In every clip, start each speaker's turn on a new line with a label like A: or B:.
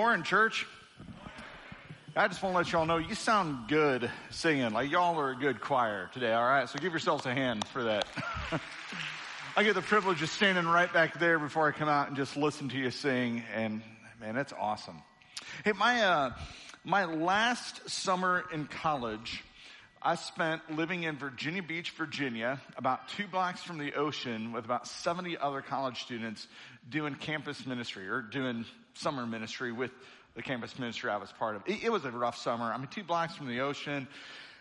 A: Morning, church. I just want to let y'all know you sound good singing. Like y'all are a good choir today, all right? So give yourselves a hand for that. I get the privilege of standing right back there before I come out and just listen to you sing, and man, that's awesome. Hey, my uh, my last summer in college, I spent living in Virginia Beach, Virginia, about two blocks from the ocean, with about 70 other college students doing campus ministry or doing summer ministry with the campus ministry I was part of. It, it was a rough summer. I mean, two blocks from the ocean.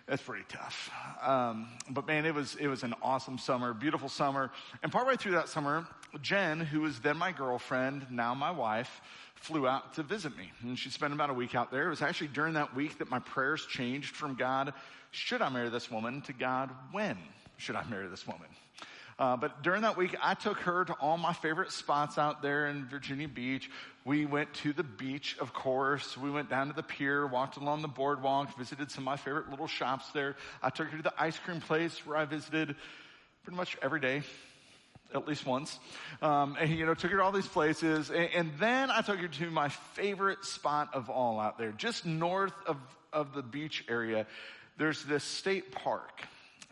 A: That's pretty tough. Um, but man, it was, it was an awesome summer, beautiful summer. And partway through that summer, Jen, who was then my girlfriend, now my wife, flew out to visit me. And she spent about a week out there. It was actually during that week that my prayers changed from God, should I marry this woman, to God, when should I marry this woman? Uh, but during that week, I took her to all my favorite spots out there in Virginia Beach. We went to the beach, of course. We went down to the pier, walked along the boardwalk, visited some of my favorite little shops there. I took her to the ice cream place where I visited pretty much every day at least once. Um, and, you know, took her to all these places. And, and, then I took her to my favorite spot of all out there, just north of, of the beach area. There's this state park.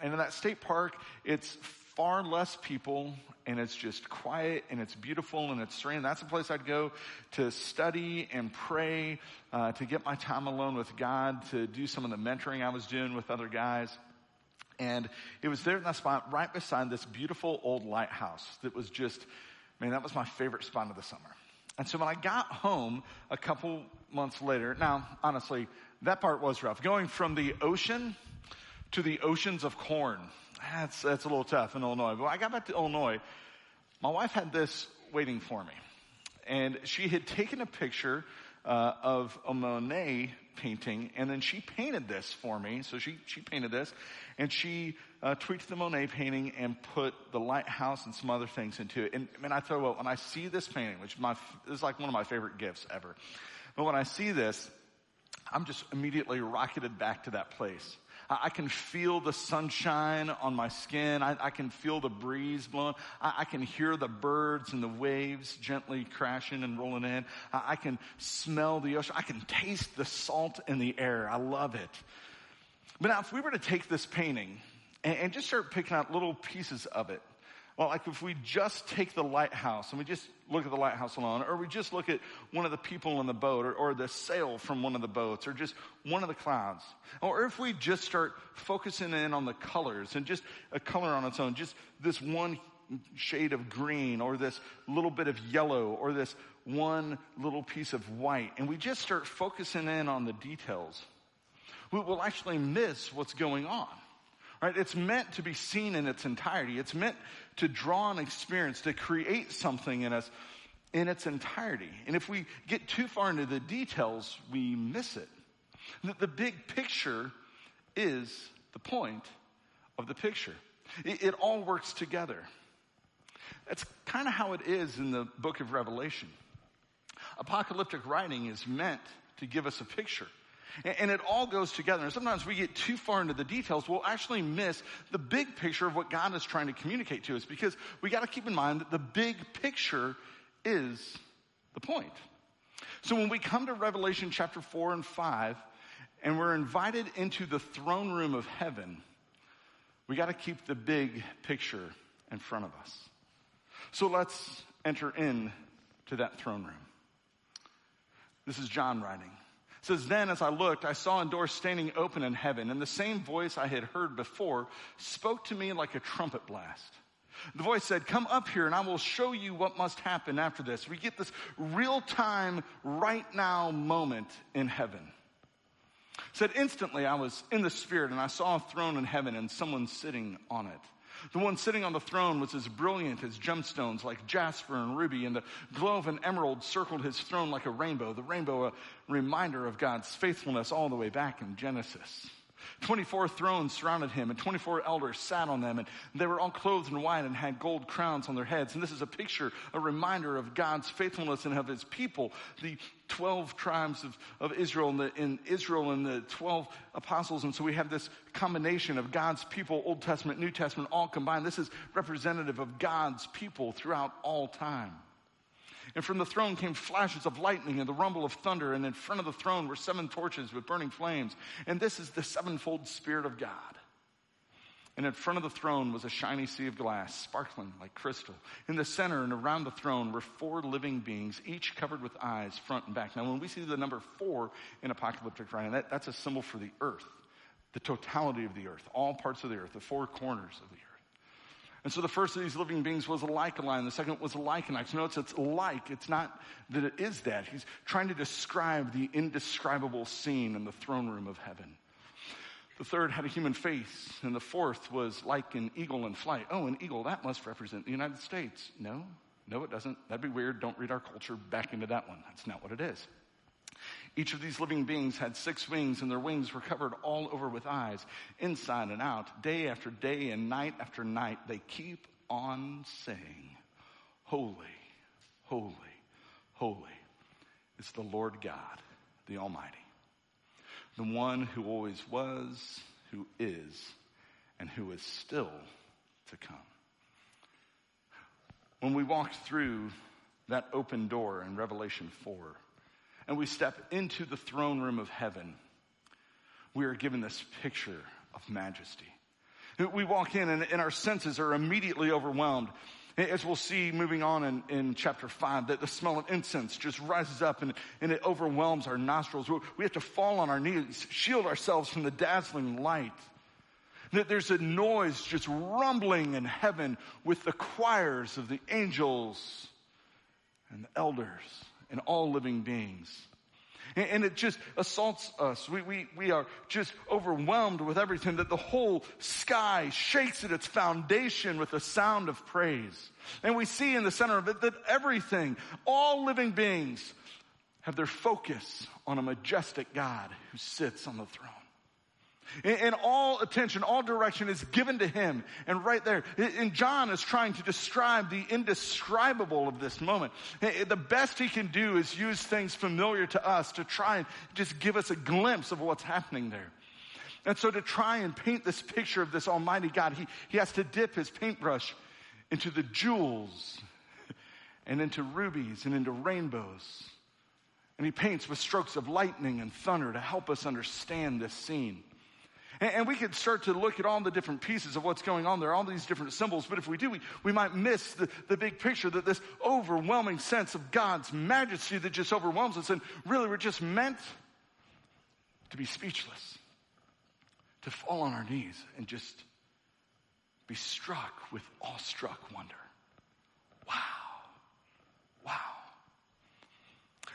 A: And in that state park, it's far less people and it's just quiet and it's beautiful and it's serene. That's the place I'd go to study and pray, uh, to get my time alone with God, to do some of the mentoring I was doing with other guys. And it was there in that spot right beside this beautiful old lighthouse that was just, man, that was my favorite spot of the summer. And so when I got home a couple months later, now honestly, that part was rough. Going from the ocean to the oceans of corn that's, that's a little tough in Illinois. But when I got back to Illinois, my wife had this waiting for me. And she had taken a picture uh, of a Monet painting, and then she painted this for me. So she, she painted this, and she uh, tweaked the Monet painting and put the lighthouse and some other things into it. And I mean, I tell you what, when I see this painting, which my, is like one of my favorite gifts ever, but when I see this, I'm just immediately rocketed back to that place. I can feel the sunshine on my skin. I, I can feel the breeze blowing. I, I, can hear the birds and the waves gently crashing and rolling in. I, I can smell the ocean. I can taste the salt in the air. I love it. But now if we were to take this painting and, and just start picking out little pieces of it, well, like if we just take the lighthouse and we just look at the lighthouse alone, or we just look at one of the people in the boat, or, or, the sail from one of the boats, or just one of the clouds, or if we just start focusing in on the colors and just a color on its own, just this one shade of green, or this little bit of yellow, or this one little piece of white, and we just start focusing in on the details, we will actually miss what's going on. Right? It's meant to be seen in its entirety. It's meant to draw an experience, to create something in us in its entirety. And if we get too far into the details, we miss it. The, the big picture is the point of the picture. It, it all works together. That's kind of how it is in the book of Revelation. Apocalyptic writing is meant to give us a picture. And it all goes together. And sometimes we get too far into the details, we'll actually miss the big picture of what God is trying to communicate to us because we got to keep in mind that the big picture is the point. So when we come to Revelation chapter 4 and 5, and we're invited into the throne room of heaven, we got to keep the big picture in front of us. So let's enter in to that throne room. This is John writing says, Then as I looked, I saw a door standing open in heaven, and the same voice I had heard before spoke to me like a trumpet blast. The voice said, Come up here and I will show you what must happen after this. We get this real time, right now moment in heaven. said, Instantly I was in the spirit and I saw a throne in heaven and someone sitting on it. The one sitting on the throne was as brilliant as gemstones like jasper and ruby, and the glow of an emerald circled his throne like a rainbow. The rainbow, a reminder of God's faithfulness all the way back in Genesis. 24 thrones surrounded him and 24 elders sat on them and they were all clothed in white and had gold crowns on their heads. And this is a picture, a reminder of God's faithfulness and of his people, the 12 tribes of, of Israel and, the, in Israel and the 12 apostles. And so we have this combination of God's people, Old Testament, New Testament, all combined. This is representative of God's people throughout all time. And from the throne came flashes of lightning and the rumble of thunder, and in front of the throne were seven torches with burning flames. And this is the sevenfold Spirit of God. And in front of the throne was a shiny sea of glass, sparkling like crystal. In the center and around the throne were four living beings, each covered with eyes, front and back. Now, when we see the number four in apocalyptic writing, that, that's a symbol for the earth, the totality of the earth, all parts of the earth, the four corners of the earth. And so the first of these living beings was a lycaline. The second was a lycanix. Notice it's like. It's not that it is that. He's trying to describe the indescribable scene in the throne room of heaven. The third had a human face, and the fourth was like an eagle in flight. Oh, an eagle, that must represent the United States. No, no, it doesn't. That'd be weird. Don't read our culture back into that one. That's not what it is. Each of these living beings had six wings, and their wings were covered all over with eyes, inside and out. Day after day and night after night, they keep on saying, Holy, holy, holy is the Lord God, the Almighty the one who always was, who is, and who is still to come. When we walk through that open door in Revelation 4, and we step into the throne room of heaven, we are given this picture of majesty. We walk in and, and our senses are immediately overwhelmed as we'll see moving on in, in chapter 5, that the smell of incense just rises up and, and it overwhelms our nostrils. We have to fall on our knees, shield ourselves from the dazzling light. That there's a noise just rumbling in heaven with the choirs of the angels and the elders and all living beings. And it just assaults us. We, we, we are just overwhelmed with everything that the whole sky shakes at its foundation with the sound of praise. And we see in the center of it that everything, all living beings, have their focus on a majestic God who sits on the throne. And all attention, all direction is given to him. And right there, and John is trying to describe the indescribable of this moment. The best he can do is use things familiar to us to try and just give us a glimpse of what's happening there. And so to try and paint this picture of this almighty God, he, he has to dip his paintbrush into the jewels and into rubies and into rainbows. And he paints with strokes of lightning and thunder to help us understand this scene. And, and, we could start to look at all the different pieces of what's going on there, all these different symbols. But if we do, we, we might miss the, the big picture that this overwhelming sense of God's majesty that just overwhelms us. And really, we're just meant to be speechless, to fall on our knees and just be struck with awestruck wonder. Wow. Wow.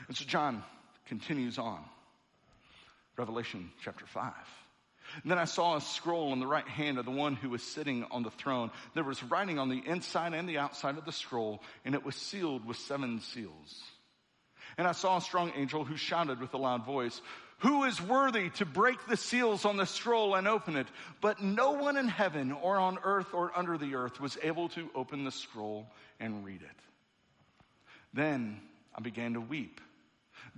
A: And so John continues on. Revelation chapter 5. Then I saw a scroll in the right hand of the one who was sitting on the throne. There was writing on the inside and the outside of the scroll, and it was sealed with seven seals. And I saw a strong angel who shouted with a loud voice, who is worthy to break the seals on the scroll and open it? But no one in heaven or on earth or under the earth was able to open the scroll and read it. Then I began to weep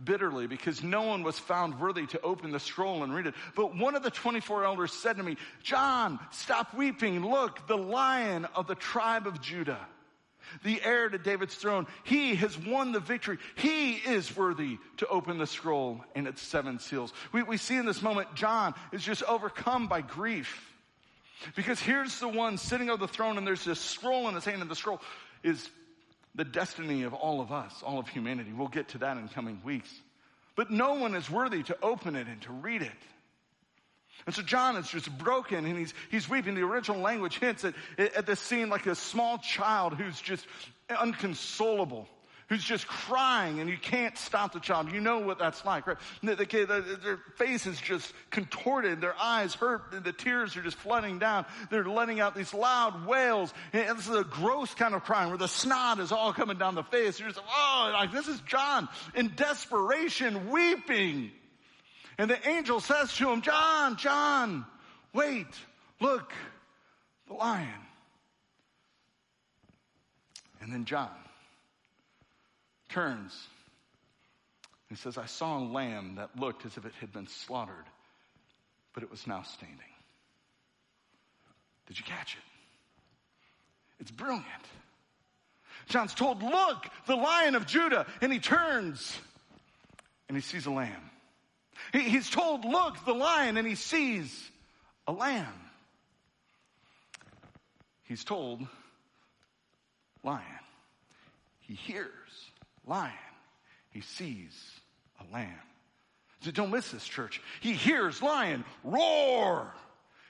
A: bitterly because no one was found worthy to open the scroll and read it. But one of the 24 elders said to me, John, stop weeping. Look, the lion of the tribe of Judah, the heir to David's throne, he has won the victory. He is worthy to open the scroll and its seven seals. We, we see in this moment, John is just overcome by grief. Because here's the one sitting on the throne and there's this scroll in his hand and the scroll is the destiny of all of us, all of humanity. We'll get to that in coming weeks. But no one is worthy to open it and to read it. And so John is just broken and he's, he's weeping. The original language hints at, at this scene like a small child who's just unconsolable who's just crying and you can't stop the child. You know what that's like, right? The, their face is just contorted, their eyes hurt, the tears are just flooding down. They're letting out these loud wails. And this is a gross kind of crying where the snot is all coming down the face. You're just, oh, like this is John in desperation weeping. And the angel says to him, John, John, wait, look, the lion. And then John turns and says, I saw a lamb that looked as if it had been slaughtered, but it was now standing. Did you catch it? It's brilliant. John's told, look, the lion of Judah. And he turns and he sees a lamb. He, he's told, look, the lion, and he sees a lamb. He's told, lion. He hears lion. He sees a lamb. So don't miss this, church. He hears lion roar.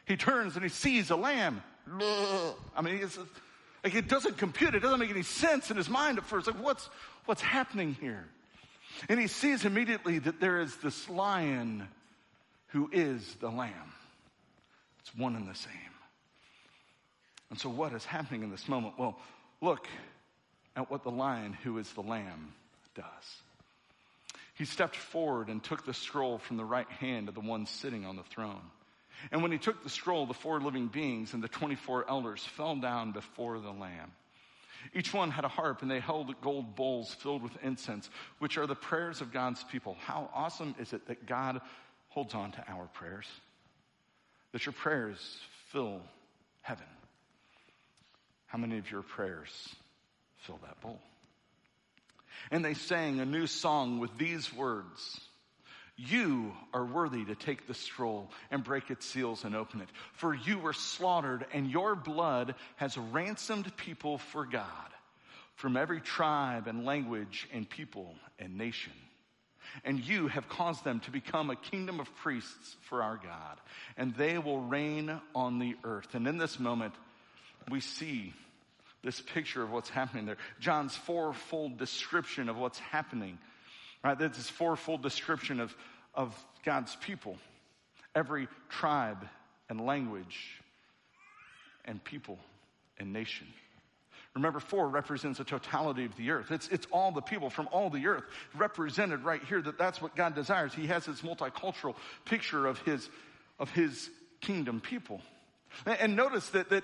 A: He turns and he sees a lamb. I mean, it's, like it doesn't compute. It doesn't make any sense in his mind at first. Like what's what's happening here? And he sees immediately that there is this lion who is the lamb. It's one and the same. And so, what is happening in this moment? Well, look at what the lion who is the lamb does. He stepped forward and took the scroll from the right hand of the one sitting on the throne. And when he took the scroll, the four living beings and the 24 elders fell down before the Lamb. Each one had a harp and they held gold bowls filled with incense, which are the prayers of God's people. How awesome is it that God holds on to our prayers? That your prayers fill heaven. How many of your prayers fill that bowl? And they sang a new song with these words. You are worthy to take the scroll and break its seals and open it. For you were slaughtered, and your blood has ransomed people for God from every tribe and language and people and nation. And you have caused them to become a kingdom of priests for our God, and they will reign on the earth. And in this moment, we see this picture of what's happening there. John's fourfold description of what's happening Right? That's this fourfold description of, of God's people. Every tribe and language and people and nation. Remember, four represents the totality of the earth. It's, it's all the people from all the earth represented right here that that's what God desires. He has this multicultural picture of his, of his kingdom people. And notice that, that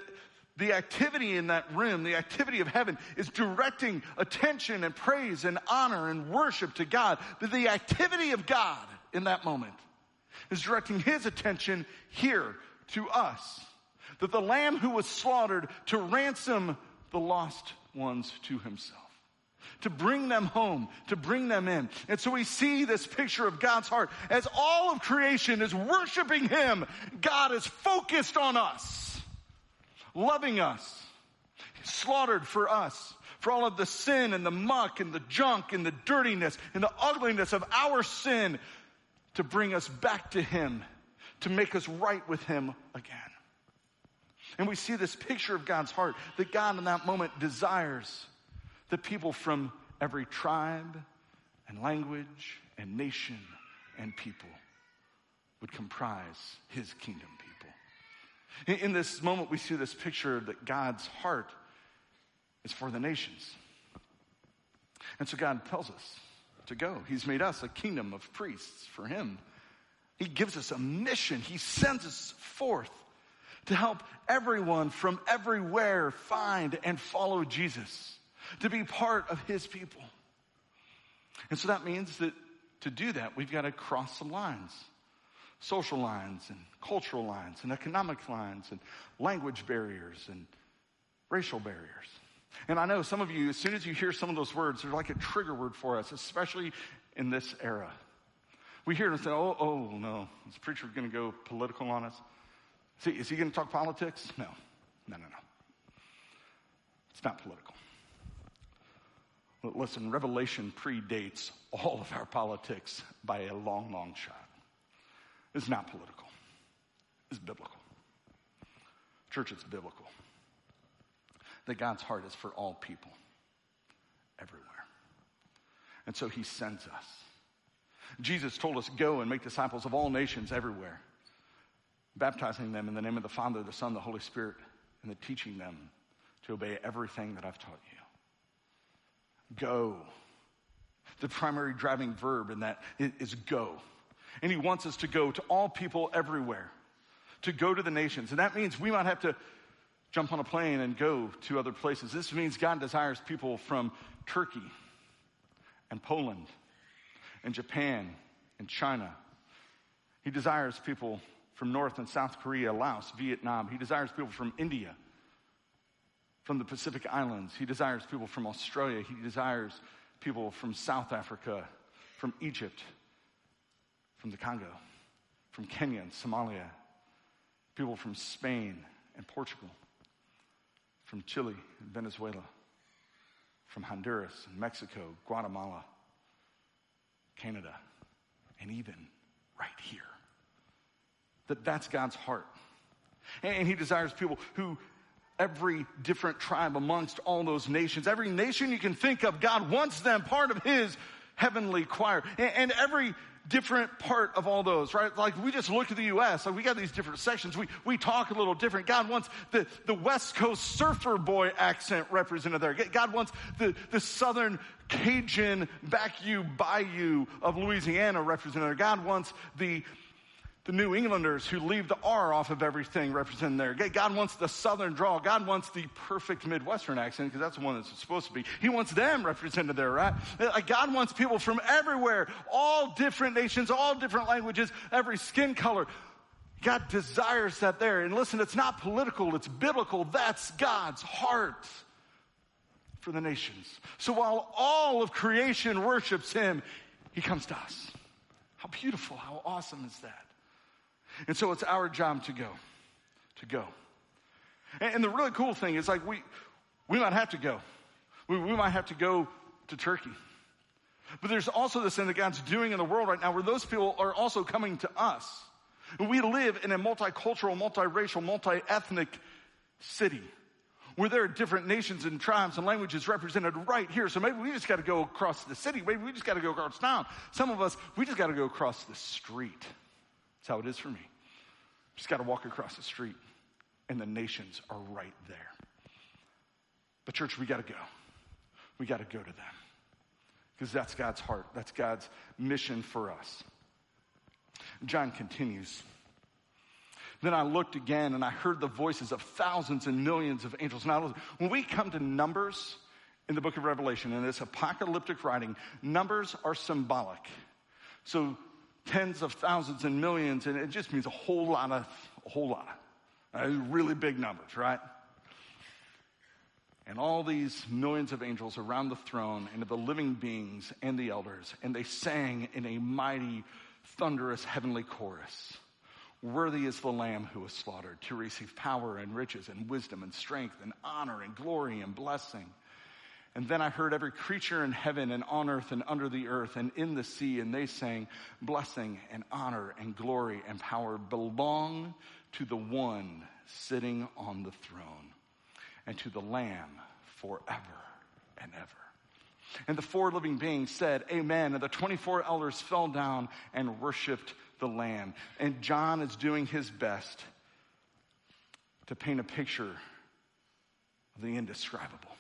A: the activity in that room, the activity of heaven, is directing attention and praise and honor and worship to God. But the activity of God in that moment is directing his attention here to us. That the lamb who was slaughtered to ransom the lost ones to himself. To bring them home, to bring them in. And so we see this picture of God's heart. As all of creation is worshiping Him, God is focused on us loving us, slaughtered for us, for all of the sin and the muck and the junk and the dirtiness and the ugliness of our sin to bring us back to Him, to make us right with Him again. And we see this picture of God's heart that God in that moment desires that people from every tribe and language and nation and people would comprise His kingdom in this moment, we see this picture that God's heart is for the nations. And so God tells us to go. He's made us a kingdom of priests for Him. He gives us a mission. He sends us forth to help everyone from everywhere find and follow Jesus, to be part of His people. And so that means that to do that, we've got to cross some lines social lines and cultural lines and economic lines and language barriers and racial barriers. And I know some of you, as soon as you hear some of those words, they're like a trigger word for us, especially in this era. We hear them say, oh, oh, no, this preacher going to go political on us. See, is he going to talk politics? No, no, no, no. It's not political. Listen, Revelation predates all of our politics by a long, long shot. It's not political, it's biblical. Church, it's biblical. That God's heart is for all people, everywhere. And so he sends us. Jesus told us, Go and make disciples of all nations everywhere, baptizing them in the name of the Father, the Son, the Holy Spirit, and the teaching them to obey everything that I've taught you. Go. The primary driving verb in that is go. And he wants us to go to all people everywhere, to go to the nations. And that means we might have to jump on a plane and go to other places. This means God desires people from Turkey and Poland and Japan and China. He desires people from North and South Korea, Laos, Vietnam. He desires people from India, from the Pacific Islands. He desires people from Australia. He desires people from South Africa, from Egypt, from the Congo, from Kenya and Somalia, people from Spain and Portugal, from Chile and Venezuela, from Honduras and Mexico, Guatemala, Canada, and even right here. That that's God's heart. And he desires people who every different tribe amongst all those nations, every nation you can think of, God wants them part of his heavenly choir. And, every different part of all those, right? Like we just look at the U.S., like we got these different sections. We, we talk a little different. God wants the, the West Coast surfer boy accent represented there. God wants the, the Southern Cajun back you, bayou of Louisiana represented there. God wants the, the New Englanders who leave the R off of everything represented there. God wants the Southern drawl. God wants the perfect Midwestern accent because that's the one that's supposed to be. He wants them represented there, right? Uh, God wants people from everywhere, all different nations, all different languages, every skin color. God desires that there. And listen, it's not political, it's biblical. That's God's heart for the nations. So while all of creation worships Him, He comes to us. How beautiful, how awesome is that? And so it's our job to go, to go. And, and the really cool thing is like we, we might have to go. We, we might have to go to Turkey. But there's also this thing that God's doing in the world right now where those people are also coming to us. We live in a multicultural, multiracial, multi-ethnic city where there are different nations and tribes and languages represented right here. So maybe we just got to go across the city. Maybe we just got to go across town. Some of us, we just got to go across the street. That's how it is for me. Just got to walk across the street, and the nations are right there. But, church, we got to go. We got to go to them because that's God's heart, that's God's mission for us. John continues. Then I looked again and I heard the voices of thousands and millions of angels. Now, when we come to Numbers in the book of Revelation, in this apocalyptic writing, numbers are symbolic. So tens of thousands and millions, and it just means a whole lot of, a whole lot. Uh, really big numbers, right? And all these millions of angels around the throne and the living beings and the elders, and they sang in a mighty, thunderous heavenly chorus. Worthy is the Lamb who was slaughtered to receive power and riches and wisdom and strength and honor and glory and blessing. And then I heard every creature in heaven and on earth and under the earth and in the sea, and they sang, Blessing and honor and glory and power belong to the one sitting on the throne and to the Lamb forever and ever. And the four living beings said, Amen. And the 24 elders fell down and worshiped the Lamb. And John is doing his best to paint a picture of the indescribable.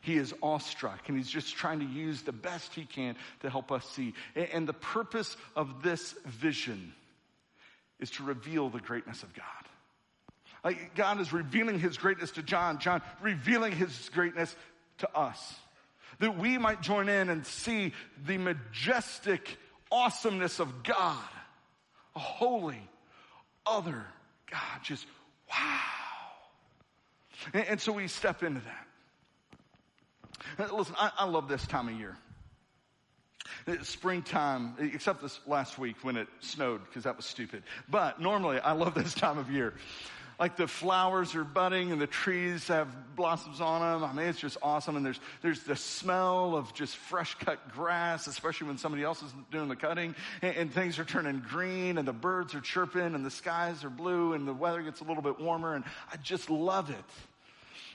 A: He is awestruck and he's just trying to use the best he can to help us see. And the purpose of this vision is to reveal the greatness of God. Like God is revealing his greatness to John, John revealing his greatness to us. That we might join in and see the majestic awesomeness of God. A holy, other God. Just wow. And, and so we step into that. Listen, I, I love this time of year. It's springtime, except this last week when it snowed, because that was stupid. But normally, I love this time of year. Like the flowers are budding and the trees have blossoms on them. I mean, it's just awesome. And there's, there's the smell of just fresh cut grass, especially when somebody else is doing the cutting. And, and things are turning green and the birds are chirping and the skies are blue and the weather gets a little bit warmer. And I just love it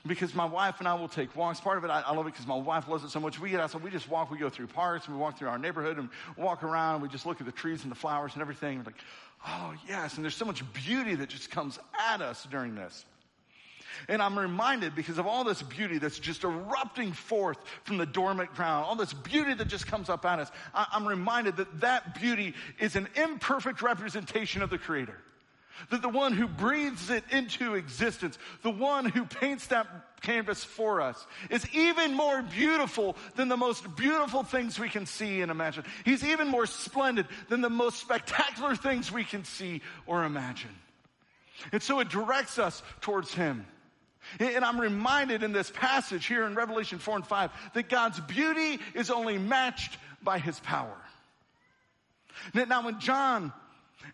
A: because my wife and I will take walks. Part of it, I, I love it because my wife loves it so much. We get outside, we just walk, we go through parks, and we walk through our neighborhood and walk around, and we just look at the trees and the flowers and everything. We're like, oh, yes. And there's so much beauty that just comes at us during this. And I'm reminded because of all this beauty that's just erupting forth from the dormant ground, all this beauty that just comes up at us, I, I'm reminded that that beauty is an imperfect representation of the Creator. That the one who breathes it into existence, the one who paints that canvas for us, is even more beautiful than the most beautiful things we can see and imagine. He's even more splendid than the most spectacular things we can see or imagine. And so it directs us towards Him. And I'm reminded in this passage here in Revelation 4 and 5 that God's beauty is only matched by his power. Now, when John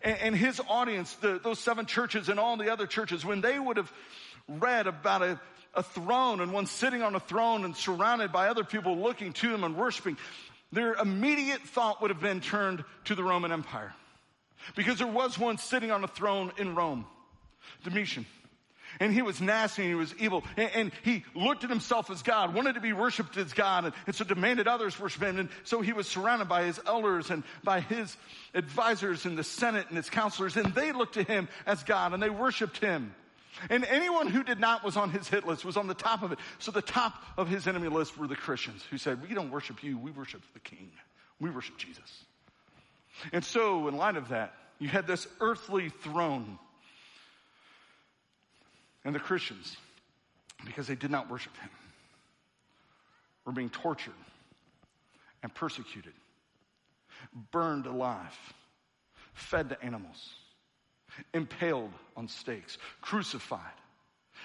A: and his audience, the, those seven churches and all the other churches, when they would have read about a, a throne and one sitting on a throne and surrounded by other people looking to him and worshiping, their immediate thought would have been turned to the Roman Empire. Because there was one sitting on a throne in Rome, Domitian. And he was nasty and he was evil. And, and, he looked at himself as God, wanted to be worshiped as God, and, and so demanded others worship him. And so he was surrounded by his elders and by his advisors in the Senate and his counselors. And they looked to him as God and they worshiped him. And anyone who did not was on his hit list, was on the top of it. So the top of his enemy list were the Christians who said, we don't worship you, we worship the king. We worship Jesus. And so in light of that, you had this earthly throne and the Christians, because they did not worship him, were being tortured and persecuted, burned alive, fed to animals, impaled on stakes, crucified,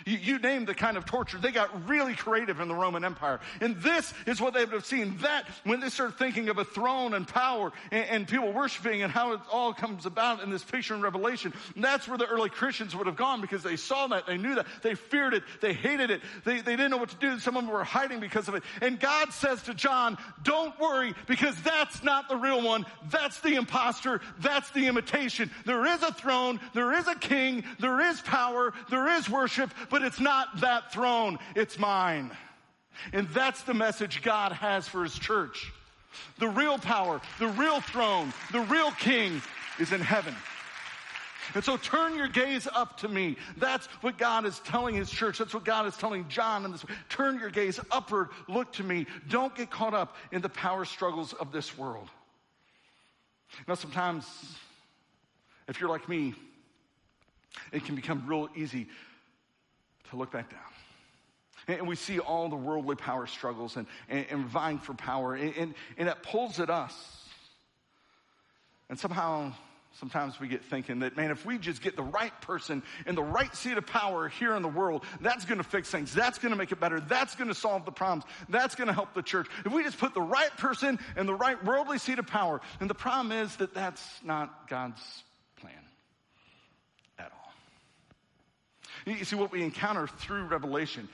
A: you, you name the kind of torture. They got really creative in the Roman Empire. And this is what they would have seen. That, when they start thinking of a throne and power and, and people worshiping and how it all comes about in this picture in Revelation, that's where the early Christians would have gone because they saw that, they knew that, they feared it, they hated it, they, they didn't know what to do. Some of them were hiding because of it. And God says to John, don't worry because that's not the real one. That's the impostor. That's the imitation. There is a throne. There is a king. There is power. There is worship but it's not that throne, it's mine. And that's the message God has for his church. The real power, the real throne, the real king is in heaven. And so turn your gaze up to me. That's what God is telling his church. That's what God is telling John in this. Turn your gaze upward. Look to me. Don't get caught up in the power struggles of this world. Now, sometimes, if you're like me, it can become real easy look back down. And we see all the worldly power struggles and, and, and vying for power, and, and, and it pulls at us. And somehow Sometimes we get thinking that, man, if we just get the right person in the right seat of power here in the world, that's going to fix things. That's going to make it better. That's going to solve the problems. That's going to help the church. If we just put the right person in the right worldly seat of power, and the problem is that that's not God's You see, what we encounter through Revelation,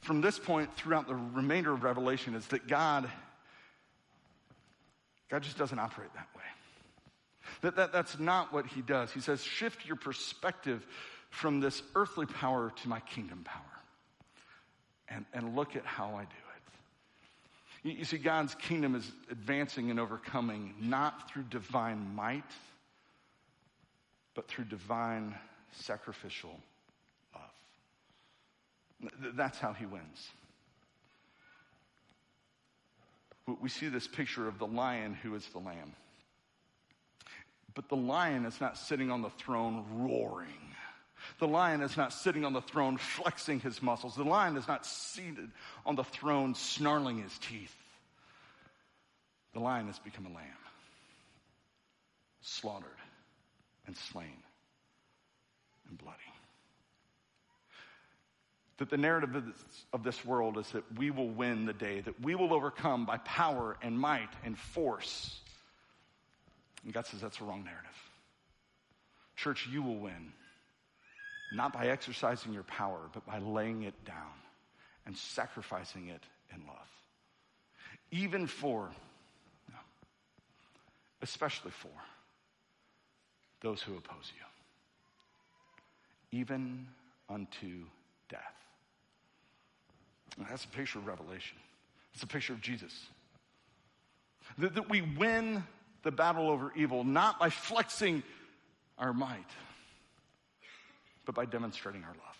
A: from this point throughout the remainder of Revelation, is that God, God just doesn't operate that way. That, that, that's not what he does. He says, shift your perspective from this earthly power to my kingdom power. And, and look at how I do it. You, you see, God's kingdom is advancing and overcoming not through divine might, but through divine sacrificial that's how he wins. We see this picture of the lion who is the lamb. But the lion is not sitting on the throne roaring. The lion is not sitting on the throne flexing his muscles. The lion is not seated on the throne snarling his teeth. The lion has become a lamb, slaughtered and slain and bloody that the narrative of this, of this, world is that we will win the day, that we will overcome by power and might and force. And God says that's the wrong narrative. Church, you will win, not by exercising your power, but by laying it down and sacrificing it in love. Even for, no, especially for those who oppose you, even unto death. That's a picture of Revelation. It's a picture of Jesus. That, that we win the battle over evil not by flexing our might, but by demonstrating our love.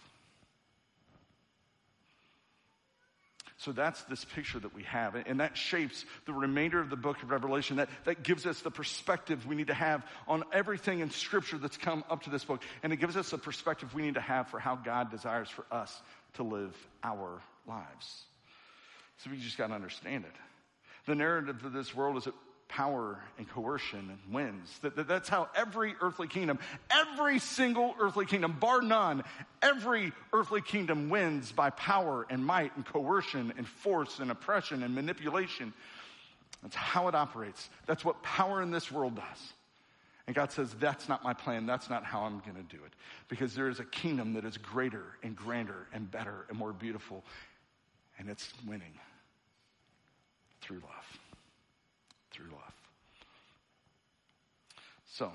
A: So that's this picture that we have, and that shapes the remainder of the book of Revelation. That, that gives us the perspective we need to have on everything in Scripture that's come up to this book. And it gives us the perspective we need to have for how God desires for us to live our lives. So we just got to understand it. The narrative of this world is that power and coercion wins. That, that, that's how every earthly kingdom, every single earthly kingdom, bar none, every earthly kingdom wins by power and might and coercion and force and oppression and manipulation. That's how it operates. That's what power in this world does. And God says, that's not my plan. That's not how I'm going to do it. Because there is a kingdom that is greater and grander and better and more beautiful. And it's winning through love through love. So,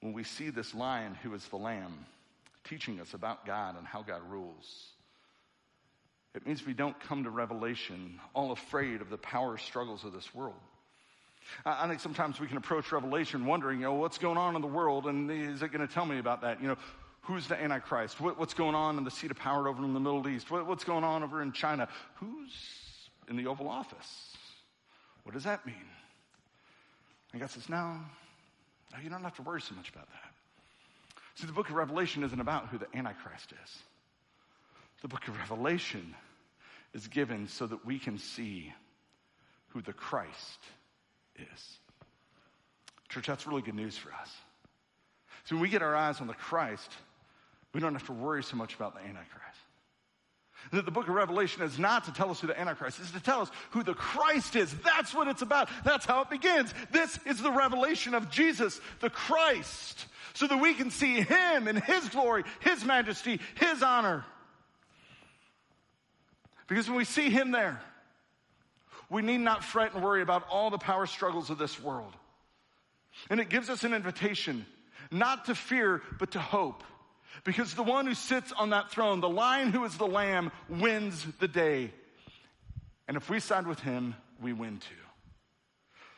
A: when we see this lion who is the lamb teaching us about God and how God rules, it means we don't come to Revelation all afraid of the power struggles of this world. I think sometimes we can approach Revelation wondering, you know, what's going on in the world and is it going to tell me about that? You know, who's the Antichrist? what's going on in the seat of power over in the Middle East? what's going on over in China? Who's in the Oval Office? What does that mean? And God says, no, you don't have to worry so much about that. See, the book of Revelation isn't about who the Antichrist is. The book of Revelation is given so that we can see who the Christ is. Church, that's really good news for us. So when we get our eyes on the Christ, we don't have to worry so much about the Antichrist. That the book of Revelation is not to tell us who the Antichrist is, to tell us who the Christ is. That's what it's about. That's how it begins. This is the revelation of Jesus, the Christ, so that we can see Him in His glory, His majesty, His honor. Because when we see Him there, we need not fret and worry about all the power struggles of this world. And it gives us an invitation not to fear, but to hope. Because the one who sits on that throne, the lion who is the lamb, wins the day. And if we side with him, we win too.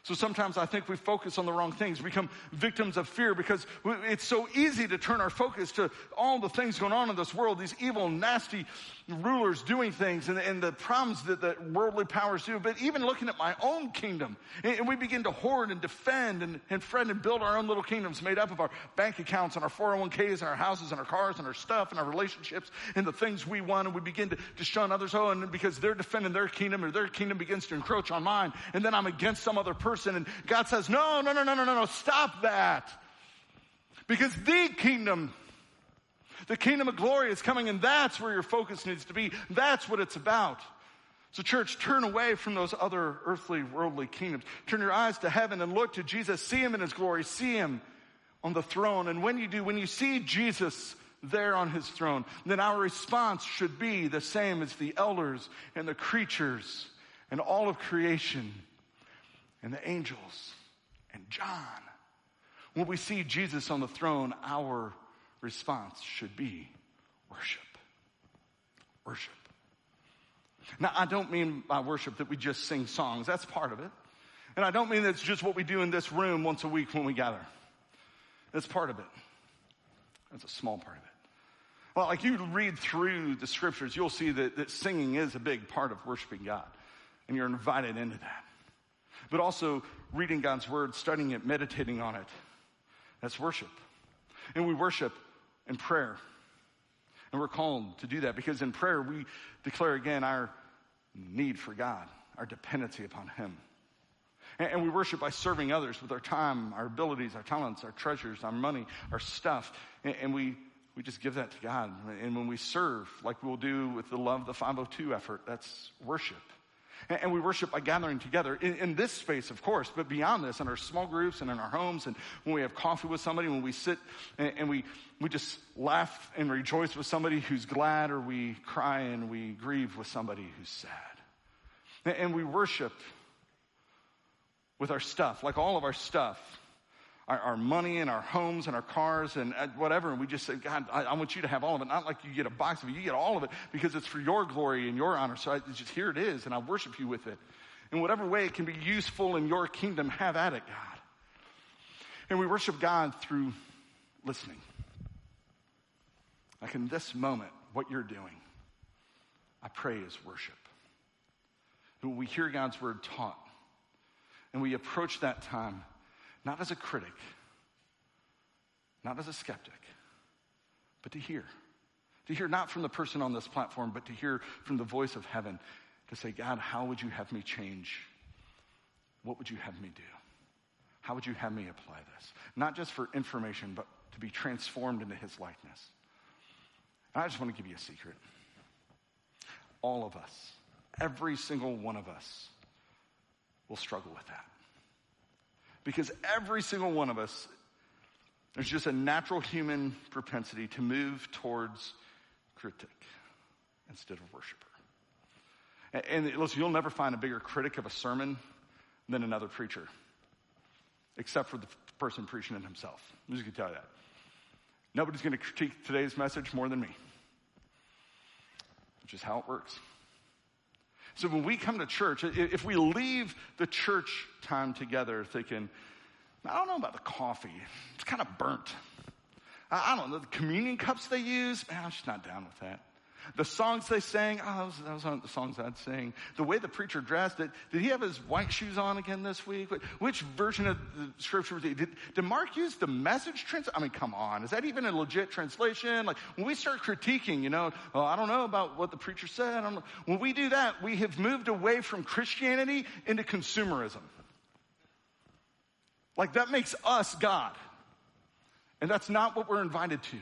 A: So sometimes I think we focus on the wrong things, become victims of fear because it's so easy to turn our focus to all the things going on in this world, these evil, nasty rulers doing things and, and the problems that, that worldly powers do. But even looking at my own kingdom, and, and we begin to hoard and defend and, and friend and build our own little kingdoms made up of our bank accounts and our 401ks and our houses and our cars and our stuff and our relationships and the things we want. And we begin to, to shun others. Oh, and because they're defending their kingdom or their kingdom begins to encroach on mine. And then I'm against some other person. And God says, no, no, no, no, no, no, stop that. Because the kingdom, the kingdom of glory is coming and that's where your focus needs to be. That's what it's about. So church, turn away from those other earthly, worldly kingdoms. Turn your eyes to heaven and look to Jesus. See him in his glory. See him on the throne. And when you do, when you see Jesus there on his throne, then our response should be the same as the elders and the creatures and all of creation and the angels and John. When we see Jesus on the throne, our response should be worship. Worship. Now, I don't mean by worship that we just sing songs. That's part of it. And I don't mean that's just what we do in this room once a week when we gather. That's part of it. That's a small part of it. Well, like you read through the scriptures, you'll see that, that singing is a big part of worshiping God. And you're invited into that but also reading God's word, studying it, meditating on it. That's worship. And we worship in prayer. And we're called to do that because in prayer we declare again our need for God, our dependency upon Him. And, we worship by serving others with our time, our abilities, our talents, our treasures, our money, our stuff. And, we, we just give that to God. And when we serve, like we'll do with the Love the 502 effort, that's worship. And we worship by gathering together in, in, this space, of course, but beyond this, in our small groups and in our homes, and when we have coffee with somebody, when we sit and, and we, we just laugh and rejoice with somebody who's glad, or we cry and we grieve with somebody who's sad. And, and we worship with our stuff, like all of our stuff our, our, money and our homes and our cars and uh, whatever. And we just say, God, I, I, want you to have all of it. Not like you get a box of it. You get all of it because it's for your glory and your honor. So I, just here it is and I worship you with it. In whatever way it can be useful in your kingdom, have at it, God. And we worship God through listening. Like in this moment, what you're doing, I pray is worship. When we hear God's word taught and we approach that time not as a critic, not as a skeptic, but to hear. To hear not from the person on this platform, but to hear from the voice of heaven to say, God, how would you have me change what would you have me do? How would you have me apply this? Not just for information, but to be transformed into his likeness. And I just want to give you a secret. All of us, every single one of us, will struggle with that. Because every single one of us, there's just a natural human propensity to move towards critic instead of worshiper. And, and listen, you'll never find a bigger critic of a sermon than another preacher, except for the person preaching it himself. I'm just going to tell you that. Nobody's going to critique today's message more than me, which is how it works. So when we come to church, if we leave the church time together thinking, I don't know about the coffee, it's kind of burnt. I don't know, the communion cups they use, man, I'm just not down with that. The songs they sang, oh, those, those aren't the songs I'd sing. The way the preacher dressed, did, did he have his white shoes on again this week? Which version of the scripture was he? Did, did Mark use the message translation? I mean, come on. Is that even a legit translation? Like, when we start critiquing, you know, oh, I don't know about what the preacher said. When we do that, we have moved away from Christianity into consumerism. Like, that makes us God. And that's not what we're invited to.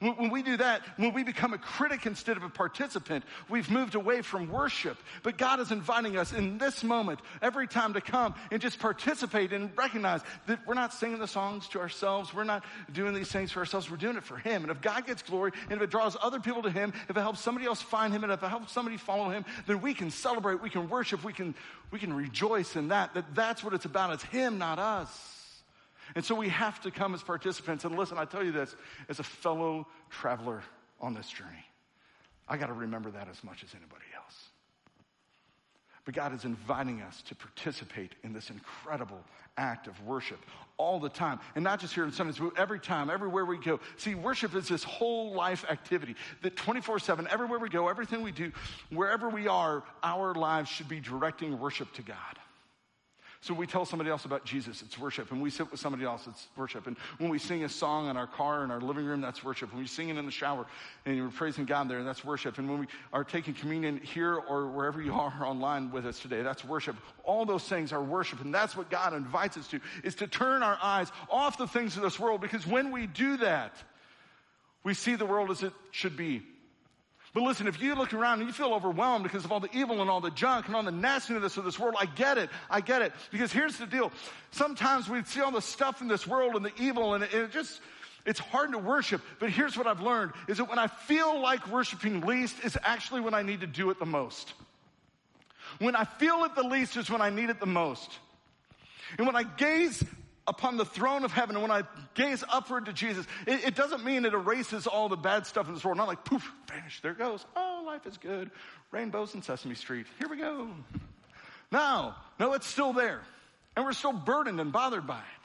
A: When we do that, when we become a critic instead of a participant, we've moved away from worship. But God is inviting us in this moment, every time to come and just participate and recognize that we're not singing the songs to ourselves. We're not doing these things for ourselves. We're doing it for Him. And if God gets glory, and if it draws other people to Him, if it helps somebody else find Him, and if it helps somebody follow Him, then we can celebrate, we can worship, we can, we can rejoice in that, that that's what it's about. It's Him, not us. And so we have to come as participants. And listen, I tell you this as a fellow traveler on this journey, I got to remember that as much as anybody else. But God is inviting us to participate in this incredible act of worship all the time. And not just here in Sundays, but every time, everywhere we go. See, worship is this whole life activity that 24 7, everywhere we go, everything we do, wherever we are, our lives should be directing worship to God. So we tell somebody else about Jesus, it's worship. And we sit with somebody else, it's worship. And when we sing a song in our car, in our living room, that's worship. When we sing it in the shower and you're praising God there, that's worship. And when we are taking communion here or wherever you are online with us today, that's worship. All those things are worship. And that's what God invites us to, is to turn our eyes off the things of this world. Because when we do that, we see the world as it should be. But listen, if you look around and you feel overwhelmed because of all the evil and all the junk and all the nastiness of this world, I get it. I get it. Because here's the deal. Sometimes we see all the stuff in this world and the evil and it, it just, it's hard to worship. But here's what I've learned is that when I feel like worshiping least is actually when I need to do it the most. When I feel it the least is when I need it the most. And when I gaze upon the throne of heaven and when I gaze upward to Jesus, it, it, doesn't mean it erases all the bad stuff in this world. Not like poof, vanish, there goes. Oh, life is good. Rainbows and Sesame Street. Here we go. No, no, it's still there. And we're still burdened and bothered by it.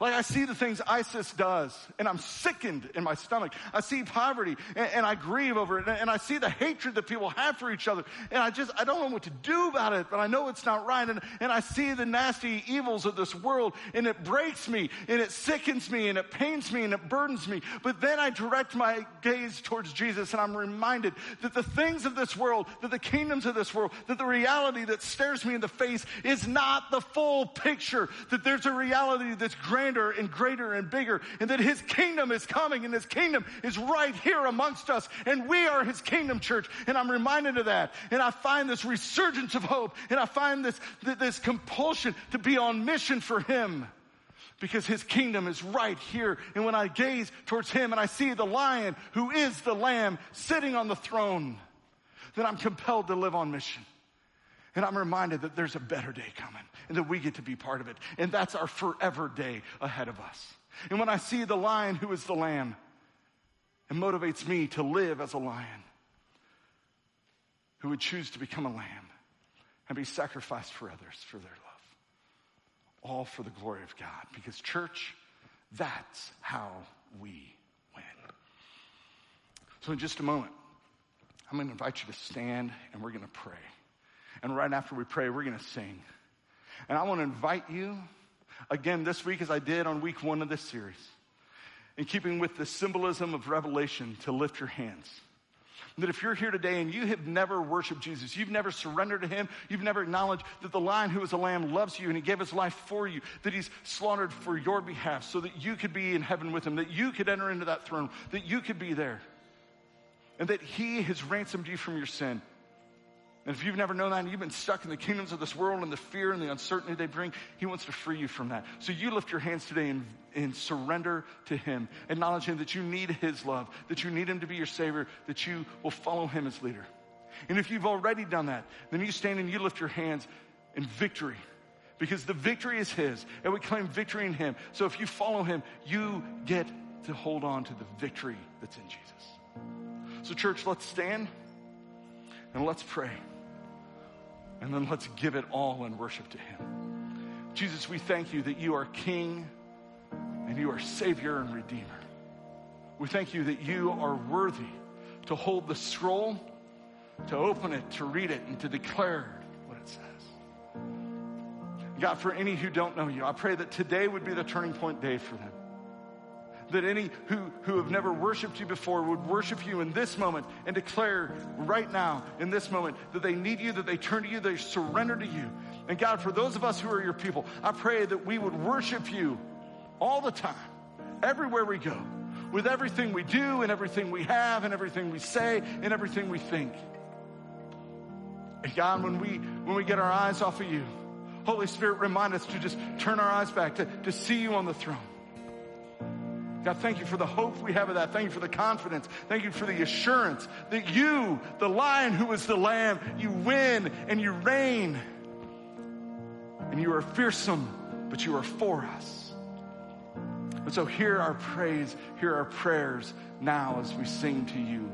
A: Like I see the things ISIS does and I'm sickened in my stomach. I see poverty and, and I grieve over it and, and, I see the hatred that people have for each other and I just, I don't know what to do about it, but I know it's not right. And, and I see the nasty evils of this world and it breaks me and it sickens me and it pains me and it burdens me. But then I direct my gaze towards Jesus and I'm reminded that the things of this world, that the kingdoms of this world, that the reality that stares me in the face is not the full picture, that there's a reality that's greater grander and greater and bigger, and that His kingdom is coming, and His kingdom is right here amongst us, and we are His kingdom church. And I'm reminded of that, and I find this resurgence of hope, and I find this this compulsion to be on mission for Him because his kingdom is right here. And when I gaze towards him and I see the lion who is the lamb sitting on the throne, then I'm compelled to live on mission. And I'm reminded that there's a better day coming and that we get to be part of it. And that's our forever day ahead of us. And when I see the lion who is the lamb, it motivates me to live as a lion who would choose to become a lamb and be sacrificed for others for their love. All for the glory of God. Because, church, that's how we win. So, in just a moment, I'm going to invite you to stand and we're going to pray. And right after we pray, we're going to sing. And I want to invite you again this week, as I did on week one of this series, in keeping with the symbolism of Revelation, to lift your hands. That if you're here today and you have never worshiped Jesus, you've never surrendered to him, you've never acknowledged that the lion who is a lamb loves you and he gave his life for you, that he's slaughtered for your behalf so that you could be in heaven with him, that you could enter into that throne, that you could be there, and that he has ransomed you from your sin. And if you've never known that and you've been stuck in the kingdoms of this world and the fear and the uncertainty they bring, He wants to free you from that. So you lift your hands today and, and surrender to Him. Acknowledge Him that you need His love, that you need Him to be your Savior, that you will follow Him as leader. And if you've already done that, then you stand and you lift your hands in victory. Because the victory is His, and we claim victory in Him. So if you follow Him, you get to hold on to the victory that's in Jesus. So, church, let's stand and let's pray. And then let's give it all in worship to Him. Jesus, we thank you that you are King and you are Savior and Redeemer. We thank you that you are worthy to hold the scroll, to open it, to read it, and to declare what it says. God, for any who don't know you, I pray that today would be the turning point day for them that any who, who have never worshiped you before would worship you in this moment and declare right now, in this moment, that they need you, that they turn to you, they surrender to you. And God, for those of us who are your people, I pray that we would worship you all the time, everywhere we go, with everything we do and everything we have and everything we say and everything we think. And God, when we when we get our eyes off of you, Holy Spirit, remind us to just turn our eyes back, to, to see you on the throne. God, thank you for the hope we have of that. Thank you for the confidence. Thank you for the assurance that you, the lion who is the lamb, you win and you reign. And you are fearsome, but you are for us. And so hear our praise, hear our prayers now as we sing to you,